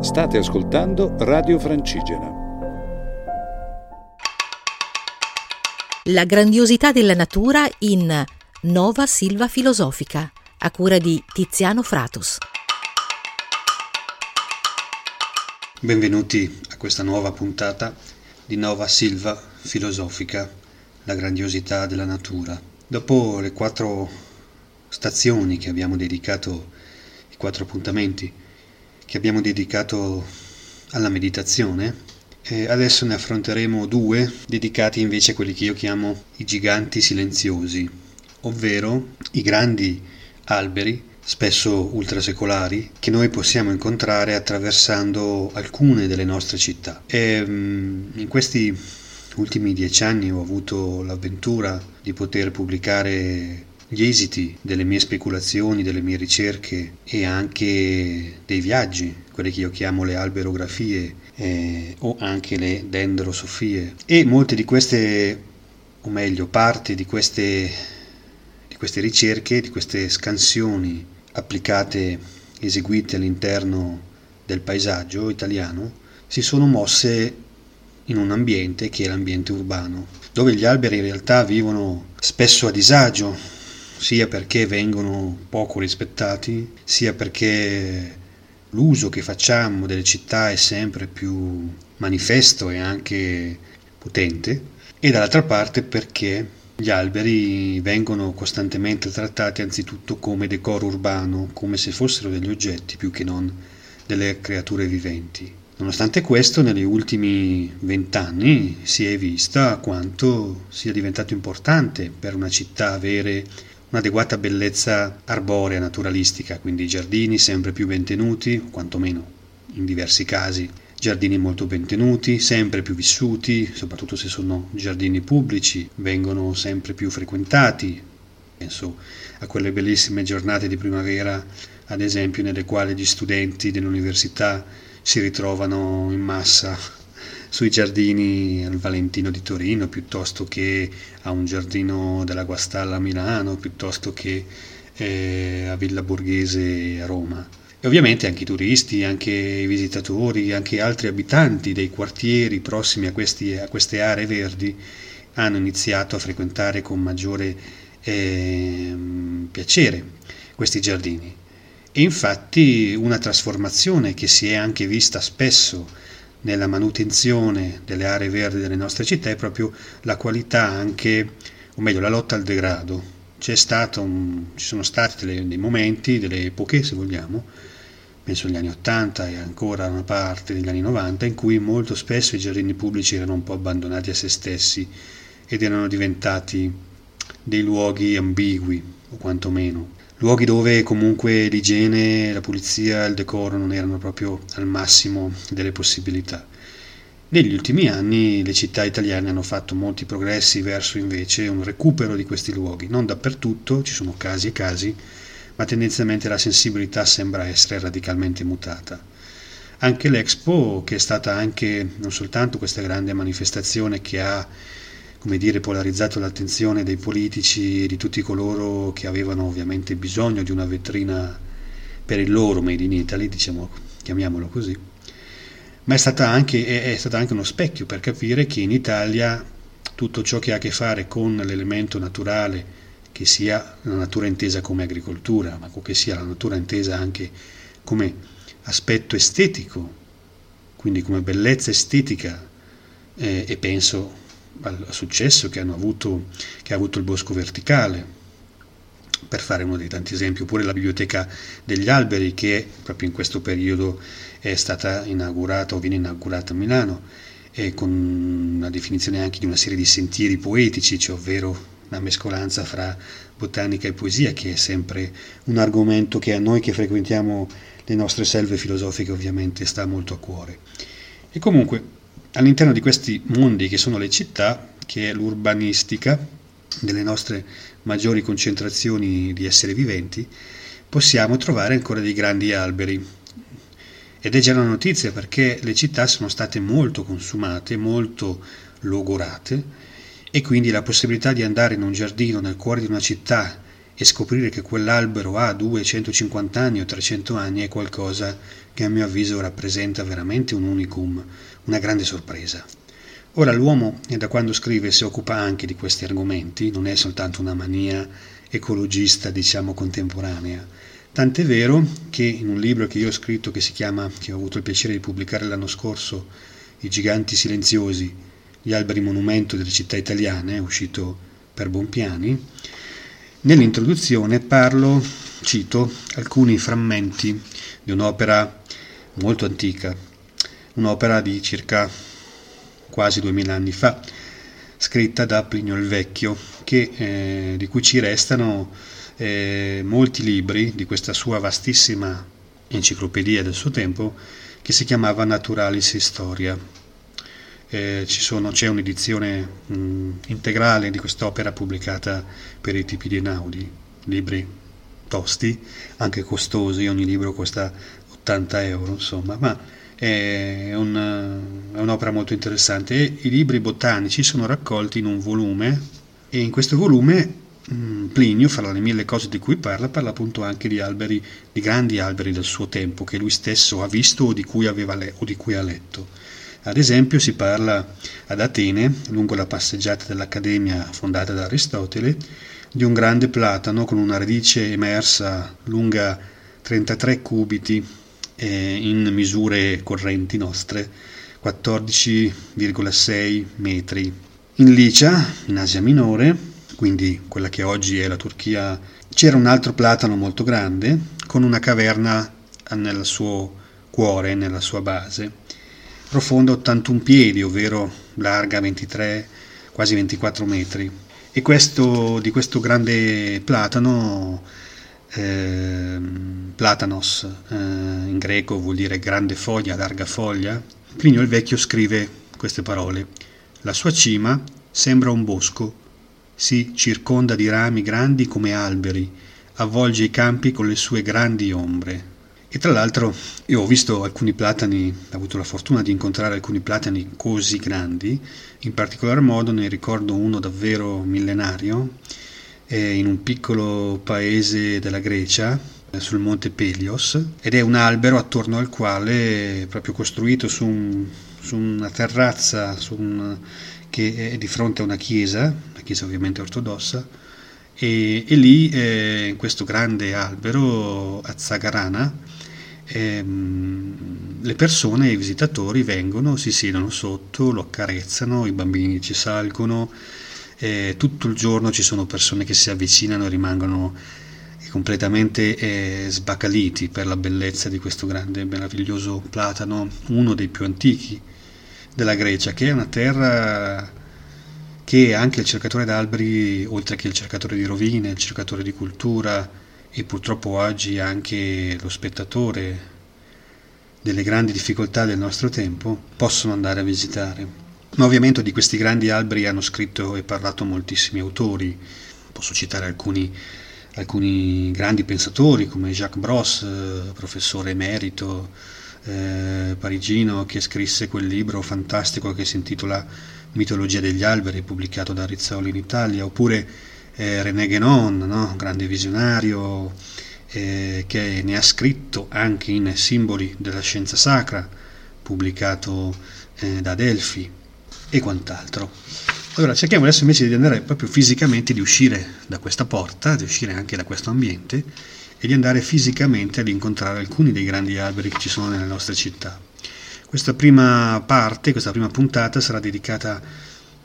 State ascoltando Radio Francigena. La grandiosità della natura in Nova Silva Filosofica, a cura di Tiziano Fratus. Benvenuti a questa nuova puntata di Nova Silva Filosofica, la grandiosità della natura. Dopo le quattro stazioni che abbiamo dedicato, i quattro appuntamenti che abbiamo dedicato alla meditazione, e adesso ne affronteremo due dedicati invece a quelli che io chiamo i giganti silenziosi, ovvero i grandi alberi, spesso ultrasecolari, che noi possiamo incontrare attraversando alcune delle nostre città. E, mm, in questi ultimi dieci anni ho avuto l'avventura di poter pubblicare gli esiti delle mie speculazioni, delle mie ricerche e anche dei viaggi, quelle che io chiamo le alberografie eh, o anche le dendrosofie. E molte di queste, o meglio, parte di queste, di queste ricerche, di queste scansioni applicate, eseguite all'interno del paesaggio italiano, si sono mosse in un ambiente che è l'ambiente urbano, dove gli alberi in realtà vivono spesso a disagio, sia perché vengono poco rispettati, sia perché l'uso che facciamo delle città è sempre più manifesto e anche potente, e dall'altra parte perché gli alberi vengono costantemente trattati anzitutto come decoro urbano, come se fossero degli oggetti più che non delle creature viventi. Nonostante questo, negli ultimi vent'anni si è vista quanto sia diventato importante per una città avere un'adeguata bellezza arborea naturalistica, quindi giardini sempre più ben tenuti, quantomeno in diversi casi giardini molto ben tenuti, sempre più vissuti, soprattutto se sono giardini pubblici, vengono sempre più frequentati. Penso a quelle bellissime giornate di primavera, ad esempio, nelle quali gli studenti dell'università si ritrovano in massa sui giardini al Valentino di Torino piuttosto che a un giardino della Guastalla a Milano piuttosto che eh, a Villa Borghese a Roma. E ovviamente anche i turisti, anche i visitatori, anche altri abitanti dei quartieri prossimi a, questi, a queste aree verdi hanno iniziato a frequentare con maggiore eh, piacere questi giardini. E infatti una trasformazione che si è anche vista spesso nella manutenzione delle aree verdi delle nostre città è proprio la qualità anche, o meglio la lotta al degrado. Un, ci sono stati delle, dei momenti, delle epoche se vogliamo, penso agli anni 80 e ancora una parte degli anni 90, in cui molto spesso i giardini pubblici erano un po' abbandonati a se stessi ed erano diventati dei luoghi ambigui, o quantomeno luoghi dove comunque l'igiene, la pulizia il decoro non erano proprio al massimo delle possibilità. Negli ultimi anni le città italiane hanno fatto molti progressi verso invece un recupero di questi luoghi, non dappertutto, ci sono casi e casi, ma tendenzialmente la sensibilità sembra essere radicalmente mutata. Anche l'Expo, che è stata anche non soltanto questa grande manifestazione che ha come dire, polarizzato l'attenzione dei politici e di tutti coloro che avevano ovviamente bisogno di una vetrina per il loro Made in Italy, diciamo, chiamiamolo così, ma è stata, anche, anche uno specchio per capire che in Italia tutto ciò che ha a che fare con l'elemento naturale, che sia la natura intesa come agricoltura, ma che sia la natura intesa anche come aspetto estetico, quindi come bellezza estetica, eh, e penso al successo che, avuto, che ha avuto il bosco verticale, per fare uno dei tanti esempi, oppure la biblioteca degli alberi che proprio in questo periodo è stata inaugurata o viene inaugurata a Milano, con una definizione anche di una serie di sentieri poetici, cioè ovvero una mescolanza fra botanica e poesia, che è sempre un argomento che a noi che frequentiamo le nostre selve filosofiche ovviamente sta molto a cuore. E comunque all'interno di questi mondi che sono le città, che è l'urbanistica delle nostre maggiori concentrazioni di esseri viventi, possiamo trovare ancora dei grandi alberi. Ed è già una notizia perché le città sono state molto consumate, molto logorate e quindi la possibilità di andare in un giardino nel cuore di una città e scoprire che quell'albero ha 250 anni o 300 anni è qualcosa che a mio avviso rappresenta veramente un unicum, una grande sorpresa. Ora l'uomo, da quando scrive, si occupa anche di questi argomenti, non è soltanto una mania ecologista, diciamo, contemporanea. Tant'è vero che in un libro che io ho scritto che si chiama, che ho avuto il piacere di pubblicare l'anno scorso, I giganti silenziosi, gli alberi monumento delle città italiane, uscito per Bompiani, nell'introduzione parlo, cito, alcuni frammenti di un'opera molto antica, un'opera di circa quasi duemila anni fa, scritta da Plinio il Vecchio, che, eh, di cui ci restano eh, molti libri di questa sua vastissima enciclopedia del suo tempo, che si chiamava Naturalis Historia. Eh, sono, c'è un'edizione mh, integrale di quest'opera pubblicata per i tipi di Einaudi, libri tosti, anche costosi, ogni libro costa 80 euro, insomma, ma è, un, è un'opera molto interessante e i libri botanici sono raccolti in un volume e in questo volume Plinio, fra le mille cose di cui parla, parla appunto anche di alberi, di grandi alberi del suo tempo che lui stesso ha visto o di cui, le- o di cui ha letto. Ad esempio si parla ad Atene, lungo la passeggiata dell'Accademia fondata da Aristotele, di un grande platano con una radice emersa lunga 33 cubiti eh, in misure correnti nostre, 14,6 metri. In Licia, in Asia Minore, quindi quella che oggi è la Turchia, c'era un altro platano molto grande con una caverna nel suo cuore, nella sua base, profonda 81 piedi, ovvero larga 23, quasi 24 metri. E questo, di questo grande platano, eh, platanos eh, in greco vuol dire grande foglia, larga foglia, Plinio il Vecchio scrive queste parole. La sua cima sembra un bosco, si circonda di rami grandi come alberi, avvolge i campi con le sue grandi ombre. E tra l'altro io ho visto alcuni platani, ho avuto la fortuna di incontrare alcuni platani così grandi, in particolar modo ne ricordo uno davvero millenario, eh, in un piccolo paese della Grecia, sul monte Pelios, ed è un albero attorno al quale, proprio costruito su, un, su una terrazza su un, che è di fronte a una chiesa, una chiesa ovviamente ortodossa, e, e lì eh, in questo grande albero a Zagarana ehm, le persone, i visitatori vengono, si siedono sotto, lo accarezzano, i bambini ci salgono, eh, tutto il giorno ci sono persone che si avvicinano e rimangono completamente eh, sbacaliti per la bellezza di questo grande meraviglioso platano, uno dei più antichi della Grecia, che è una terra che anche il cercatore d'alberi, oltre che il cercatore di rovine, il cercatore di cultura, e purtroppo oggi anche lo spettatore delle grandi difficoltà del nostro tempo possono andare a visitare. Ma ovviamente di questi grandi alberi hanno scritto e parlato moltissimi autori, posso citare alcuni, alcuni grandi pensatori come Jacques Bros, eh, professore emerito eh, parigino, che scrisse quel libro fantastico che si intitola Mitologia degli alberi, pubblicato da Rizzoli in Italia, oppure eh, René Guénon, no? grande visionario, eh, che ne ha scritto anche in Simboli della scienza sacra, pubblicato eh, da Delfi e quant'altro. Allora cerchiamo adesso invece di andare proprio fisicamente, di uscire da questa porta, di uscire anche da questo ambiente e di andare fisicamente ad incontrare alcuni dei grandi alberi che ci sono nelle nostre città. Questa prima parte, questa prima puntata sarà dedicata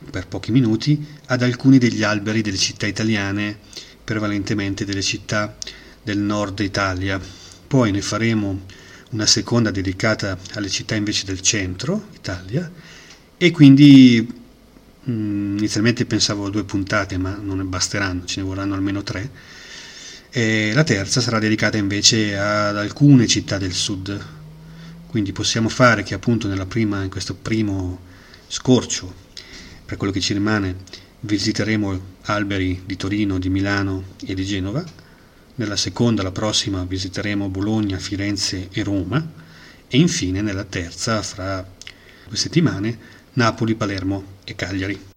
per pochi minuti ad alcuni degli alberi delle città italiane, prevalentemente delle città del nord Italia. Poi ne faremo una seconda dedicata alle città invece del centro Italia e quindi mh, mm, inizialmente pensavo a due puntate ma non basteranno, ce ne vorranno almeno tre. E la terza sarà dedicata invece ad alcune città del sud. Quindi possiamo fare che appunto prima, in questo primo scorcio per quello che ci rimane visiteremo alberi di Torino, di Milano e di Genova. Nella seconda, la prossima, visiteremo Bologna, Firenze e Roma. E infine, nella terza, fra due settimane, Napoli, Palermo e Cagliari.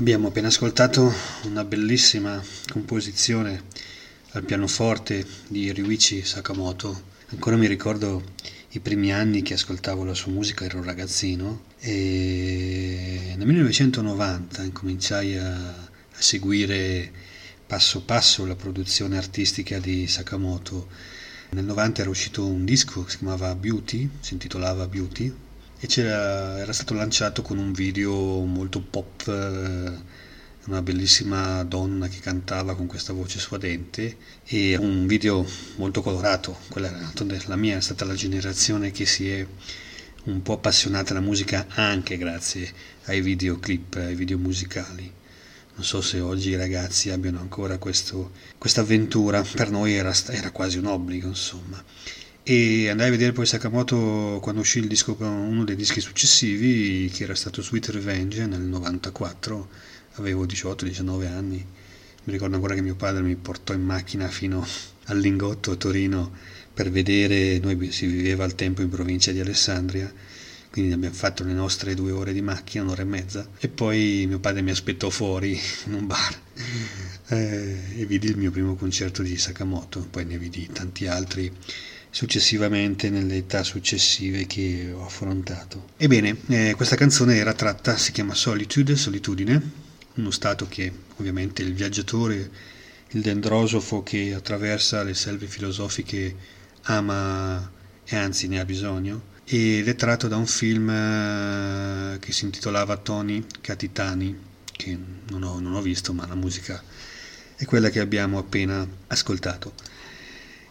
Abbiamo appena ascoltato una bellissima composizione al pianoforte di Ryuichi Sakamoto. Ancora mi ricordo i primi anni che ascoltavo la sua musica, ero un ragazzino e nel 1990 incominciai a, a seguire passo passo la produzione artistica di Sakamoto. Nel 90 era uscito un disco che si chiamava Beauty, si intitolava Beauty, e era stato lanciato con un video molto pop, eh, una bellissima donna che cantava con questa voce suadente e un video molto colorato, quella la mia è stata la generazione che si è un po' appassionata alla musica anche grazie ai videoclip, ai video musicali. Non so se oggi i ragazzi abbiano ancora questa avventura, per noi era, era quasi un obbligo, insomma e andai a vedere poi Sakamoto quando uscì il disco, uno dei dischi successivi che era stato Sweet Revenge nel 94 avevo 18-19 anni. Mi ricordo ancora che mio padre mi portò in macchina fino al Lingotto a Torino per vedere noi si viveva al tempo in provincia di Alessandria quindi abbiamo fatto le nostre due ore di macchina, un'ora e mezza, e poi mio padre mi aspettò fuori in un bar eh, e vidi il mio primo concerto di Sakamoto, poi ne vidi tanti altri successivamente nelle età successive che ho affrontato. Ebbene, eh, questa canzone era tratta, si chiama Solitude, solitudine, uno stato che ovviamente il viaggiatore, il dendrosofo che attraversa le selve filosofiche ama e anzi ne ha bisogno, ed è tratto da un film eh, che si intitolava Tony Catitani, che non ho, non ho visto, ma la musica è quella che abbiamo appena ascoltato.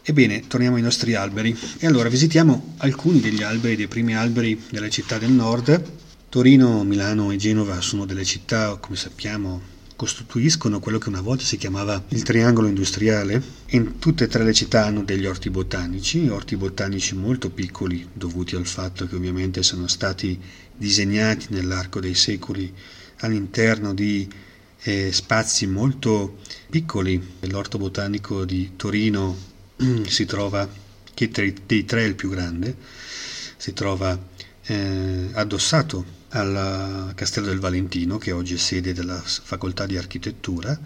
Ebbene, torniamo ai nostri alberi e allora visitiamo alcuni degli alberi, dei primi alberi delle città del nord. Torino, Milano e Genova sono delle città, come sappiamo, costituiscono quello che una volta si chiamava il triangolo industriale. In tutte e tre le città hanno degli orti botanici, orti botanici molto piccoli, dovuti al fatto che ovviamente sono stati disegnati nell'arco dei secoli all'interno di eh, spazi molto piccoli. L'orto botanico di Torino si trova, che dei tre è il più grande, si trova eh, addossato al Castello del Valentino, che oggi è sede della Facoltà di Architettura,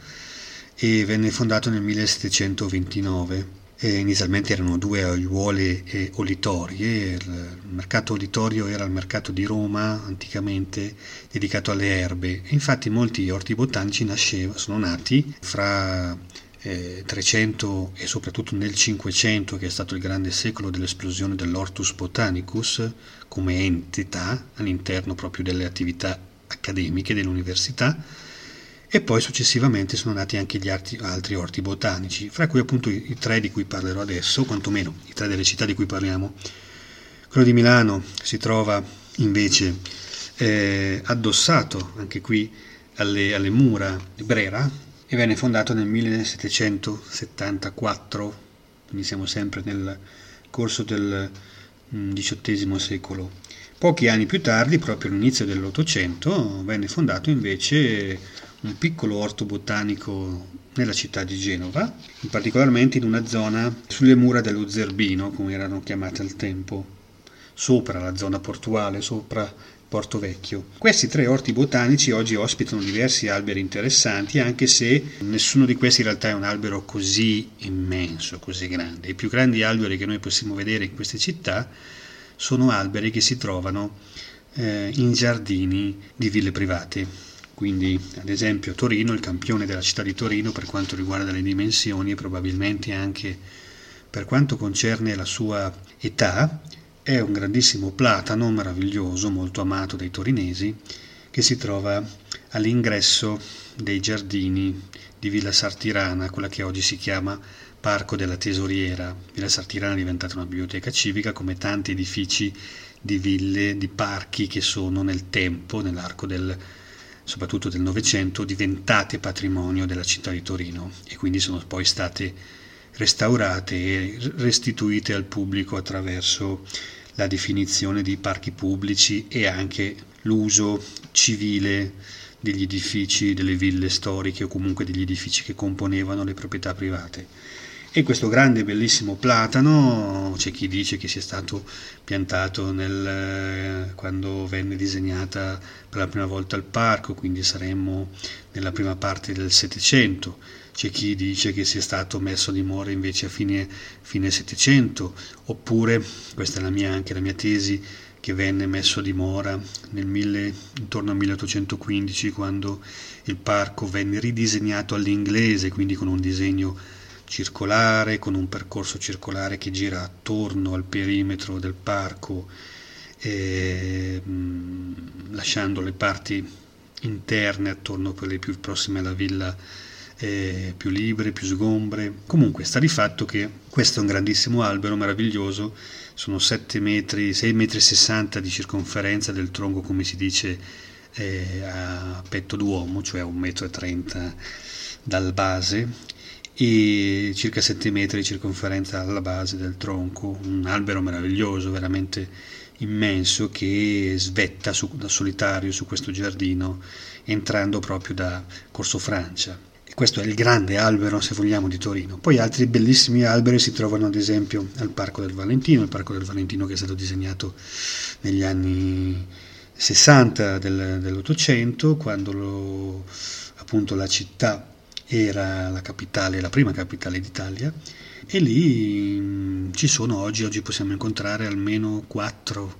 e venne fondato nel 1729. E inizialmente erano due aiuole e olitorie, il mercato olitorio era il mercato di Roma anticamente dedicato alle erbe, infatti molti orti botanici nascevano, sono nati fra eh, 300 e soprattutto nel 500, che è stato il grande secolo dell'esplosione dell'Ortus Botanicus come entità all'interno proprio delle attività accademiche dell'università, e poi successivamente sono nati anche gli altri, altri orti botanici, fra cui appunto i, i tre di cui parlerò adesso, quantomeno i tre delle città di cui parliamo. Quello di Milano si trova invece eh, addossato anche qui alle, alle mura di Brera, e venne fondato nel 1774, quindi siamo sempre nel corso del XVIII mm, secolo. Pochi anni più tardi, proprio all'inizio dell'Ottocento, venne fondato invece un piccolo orto botanico nella città di Genova, in particolarmente in una zona sulle mura dello Zerbino, come erano chiamate al tempo, sopra la zona portuale, sopra Porto Vecchio. Questi tre orti botanici oggi ospitano diversi alberi interessanti, anche se nessuno di questi in realtà è un albero così immenso, così grande. I più grandi alberi che noi possiamo vedere in queste città sono alberi che si trovano eh, in giardini di ville private. Quindi, ad esempio, Torino, il campione della città di Torino per quanto riguarda le dimensioni e probabilmente anche per quanto concerne la sua età, è un grandissimo platano meraviglioso, molto amato dai torinesi, che si trova all'ingresso dei giardini di Villa Sartirana, quella che oggi si chiama Parco della Tesoriera. Villa Sartirana è diventata una biblioteca civica come tanti edifici di ville, di parchi che sono nel tempo, nell'arco del soprattutto del Novecento, diventate patrimonio della città di Torino e quindi sono poi state restaurate e restituite al pubblico attraverso la definizione di parchi pubblici e anche l'uso civile degli edifici, delle ville storiche o comunque degli edifici che componevano le proprietà private. E questo grande e bellissimo platano, c'è chi dice che sia stato piantato nel, eh, quando venne disegnata per la prima volta il parco, quindi saremmo nella prima parte del Settecento. C'è chi dice che sia stato messo a dimora invece a fine, fine Settecento, oppure, questa è la mia, anche la mia tesi, che venne messo a dimora nel mille, intorno al 1815 quando il parco venne ridisegnato all'inglese, quindi con un disegno circolare, con un percorso circolare che gira attorno al perimetro del parco, eh, lasciando le parti interne attorno quelle più prossime alla villa eh, più libere, più sgombre. Comunque sta di fatto che questo è un grandissimo albero meraviglioso, sono 7 metri, 6,60 metri di circonferenza del tronco, come si dice eh, a petto d'uomo, cioè a 1,30 m dal base e circa 7 metri di circonferenza alla base del tronco, un albero meraviglioso, veramente immenso che svetta su, da solitario su questo giardino entrando proprio da Corso Francia. Questo è il grande albero, se vogliamo, di Torino. Poi altri bellissimi alberi si trovano ad esempio al Parco del Valentino, il Parco del Valentino che è stato disegnato negli anni 60 del, dell'Ottocento, quando lo, appunto la città era la capitale, la prima capitale d'Italia e lì mm, ci sono oggi, oggi possiamo incontrare almeno quattro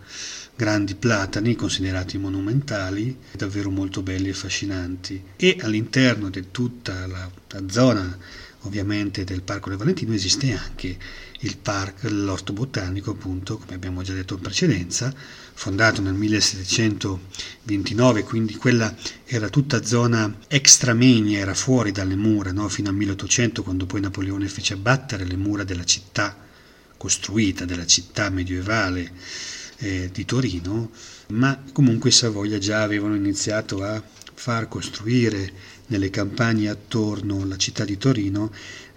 grandi platani considerati monumentali, davvero molto belli e affascinanti e all'interno di tutta la, la zona ovviamente del Parco del Valentino esiste anche il parco, l'orto botanico appunto, come abbiamo già detto in precedenza, fondato nel 1729, quindi quella era tutta zona extramenia, era fuori dalle mura, no? fino al 1800 quando poi Napoleone fece abbattere le mura della città costruita, della città medievale eh, di Torino, ma comunque i Savoia già avevano iniziato a far costruire nelle campagne attorno alla città di Torino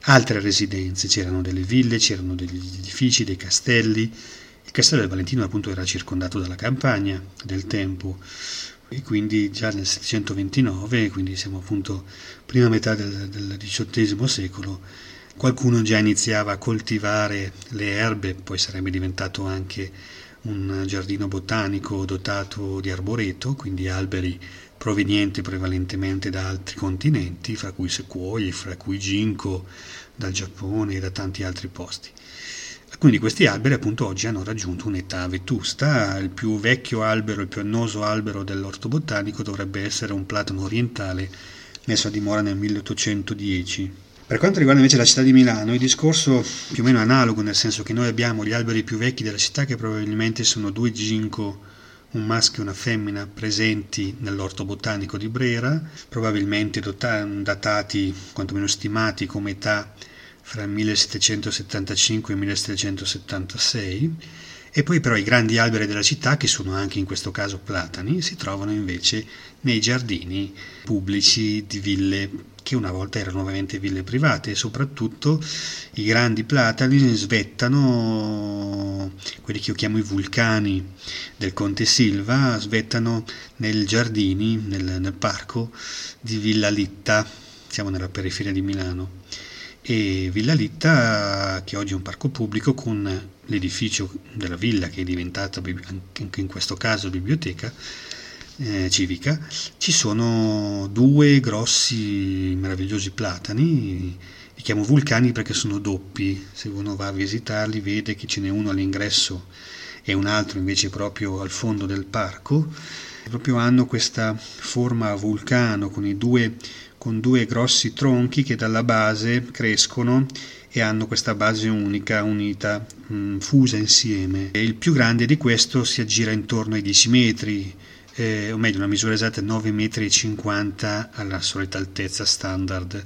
altre residenze, c'erano delle ville, c'erano degli edifici, dei castelli. Il castello del Valentino appunto era circondato dalla campagna del tempo e quindi già nel 729, quindi siamo appunto prima metà del, del XVIII secolo, qualcuno già iniziava a coltivare le erbe, poi sarebbe diventato anche un giardino botanico dotato di arboreto, quindi alberi provenienti prevalentemente da altri continenti, fra cui sequoie, fra cui ginkgo, dal Giappone e da tanti altri posti. Quindi questi alberi appunto oggi hanno raggiunto un'età vetusta, il più vecchio albero, il più annoso albero dell'orto botanico dovrebbe essere un platano orientale messo a dimora nel 1810. Per quanto riguarda invece la città di Milano, il discorso più o meno analogo, nel senso che noi abbiamo gli alberi più vecchi della città che probabilmente sono due ginkgo, un maschio e una femmina presenti nell'orto botanico di Brera, probabilmente datati, quantomeno stimati come età fra il 1775 e il 1776 e poi però i grandi alberi della città, che sono anche in questo caso platani, si trovano invece nei giardini pubblici di ville che una volta erano ovviamente ville private e soprattutto i grandi platani svettano, quelli che io chiamo i vulcani del Conte Silva, svettano nei giardini, nel, nel parco di Villa Litta, siamo nella periferia di Milano. E Villa Litta che oggi è un parco pubblico con l'edificio della villa che è diventata anche in questo caso biblioteca eh, civica, ci sono due grossi meravigliosi platani, li chiamo vulcani perché sono doppi, se uno va a visitarli vede che ce n'è uno all'ingresso e un altro invece proprio al fondo del parco, proprio hanno questa forma a vulcano con i due con due grossi tronchi che dalla base crescono e hanno questa base unica, unita, mh, fusa insieme. E il più grande di questo si aggira intorno ai 10 metri, eh, o meglio, la misura esatta è 9,50 metri alla solita altezza standard.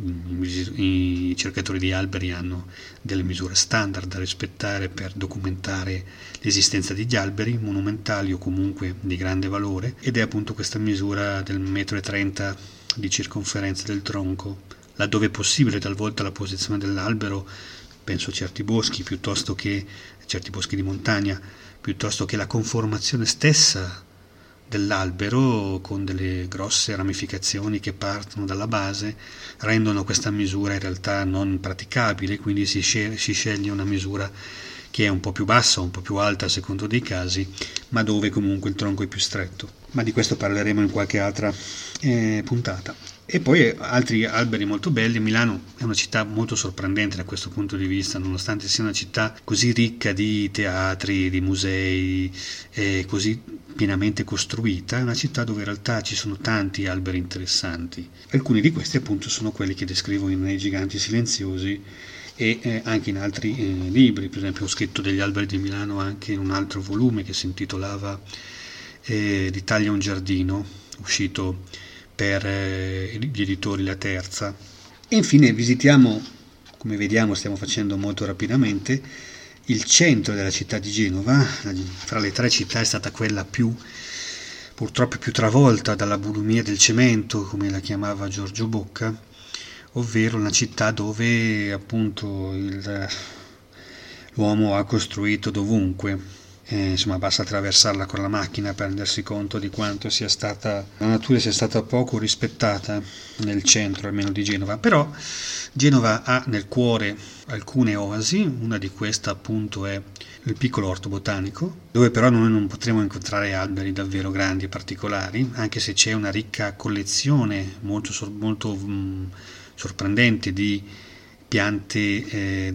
I cercatori di alberi hanno delle misure standard da rispettare per documentare l'esistenza degli alberi monumentali o comunque di grande valore ed è appunto questa misura del 1,30 m di circonferenza del tronco laddove possibile talvolta la posizione dell'albero, penso a certi boschi piuttosto che certi boschi di montagna, piuttosto che la conformazione stessa dell'albero con delle grosse ramificazioni che partono dalla base rendono questa misura in realtà non praticabile, quindi si sceglie, una misura che è un po' più bassa un po' più alta a secondo dei casi, ma dove comunque il tronco è più stretto. Ma di questo parleremo in qualche altra eh, puntata. E poi altri alberi molto belli. Milano è una città molto sorprendente da questo punto di vista, nonostante sia una città così ricca di teatri, di musei, e così pienamente costruita, è una città dove in realtà ci sono tanti alberi interessanti. Alcuni di questi appunto sono quelli che descrivo in Nei giganti silenziosi e eh, anche in altri eh, libri, per esempio ho scritto degli alberi di Milano anche in un altro volume che si intitolava eh, L'Italia un giardino, uscito per eh, gli editori La Terza. E infine visitiamo, come vediamo stiamo facendo molto rapidamente, il centro della città di Genova, fra le tre città è stata quella più purtroppo più travolta dalla bulimia del cemento, come la chiamava Giorgio Bocca, ovvero una città dove appunto il, l'uomo ha costruito dovunque, eh, insomma basta attraversarla con la macchina per rendersi conto di quanto sia stata, la natura sia stata poco rispettata nel centro almeno di Genova, però Genova ha nel cuore alcune oasi, una di queste appunto è il piccolo orto botanico, dove però noi non potremo incontrare alberi davvero grandi e particolari, anche se c'è una ricca collezione molto, molto mh, sorprendente di piante eh,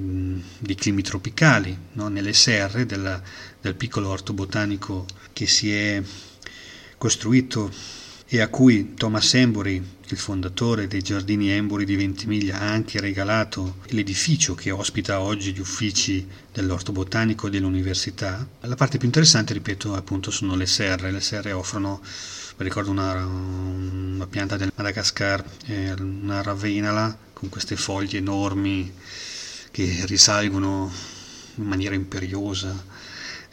di climi tropicali, no? nelle serre della, del piccolo orto botanico che si è costruito e a cui Thomas Embury, il fondatore dei giardini Embury di Ventimiglia, ha anche regalato l'edificio che ospita oggi gli uffici dell'orto botanico e dell'università. La parte più interessante, ripeto, appunto sono le serre. Le serre offrono, ricordo una, una pianta del Madagascar, eh, una ravenala con queste foglie enormi che risalgono in maniera imperiosa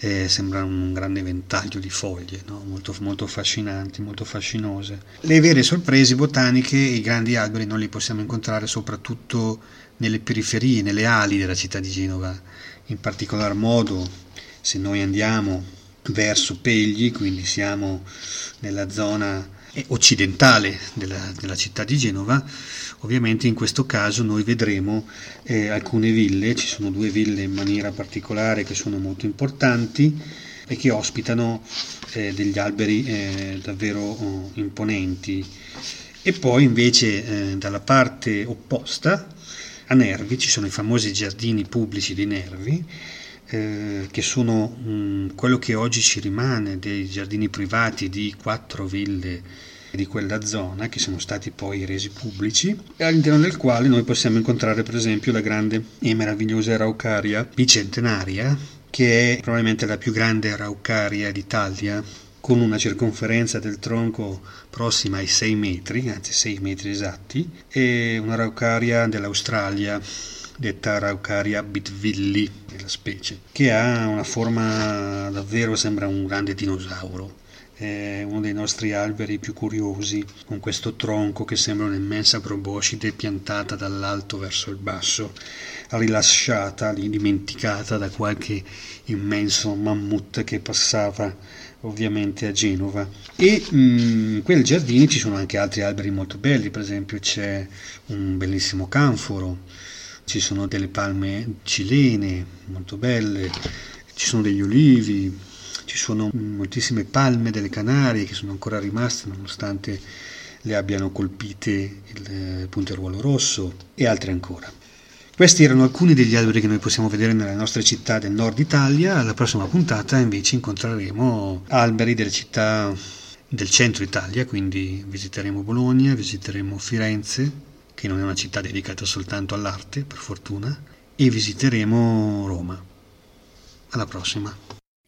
eh, sembra un grande ventaglio di foglie, no? molto, molto affascinanti, molto fascinose. Le vere sorprese botaniche e i grandi alberi non li possiamo incontrare soprattutto nelle periferie, nelle ali della città di Genova, in particolar modo se noi andiamo verso Pegli, quindi siamo nella zona occidentale della, della città di Genova, Ovviamente in questo caso noi vedremo eh, alcune ville, ci sono due ville in maniera particolare che sono molto importanti e che ospitano eh, degli alberi eh, davvero oh, imponenti. E poi invece eh, dalla parte opposta, a Nervi, ci sono i famosi giardini pubblici di Nervi, eh, che sono mh, mm, quello che oggi ci rimane dei giardini privati di quattro ville di quella zona che sono stati poi resi pubblici e all'interno del quale noi possiamo incontrare per esempio la grande e meravigliosa Araucaria bicentenaria che è probabilmente la più grande Araucaria d'Italia con una circonferenza del tronco prossima ai 6 metri, anzi 6 metri esatti, e un'Araucaria dell'Australia detta Araucaria bitvilli, la specie, che ha una forma davvero sembra un grande dinosauro è uno dei nostri alberi più curiosi, con questo tronco che sembra un'immensa proboscide piantata dall'alto verso il basso, rilasciata, dimenticata da qualche immenso mammut che passava ovviamente a Genova. E mm, in quel giardino ci sono anche altri alberi molto belli, per esempio c'è un bellissimo canforo, ci sono delle palme cilene molto belle, ci sono degli olivi, ci sono moltissime palme delle Canarie che sono ancora rimaste nonostante le abbiano colpite il eh, punteruolo rosso e altre ancora. Questi erano alcuni degli alberi che noi possiamo vedere nelle nostre città del nord Italia. Alla prossima puntata invece incontreremo alberi delle città del centro Italia, quindi visiteremo Bologna, visiteremo Firenze, che non è una città dedicata soltanto all'arte, per fortuna, e visiteremo Roma. Alla prossima.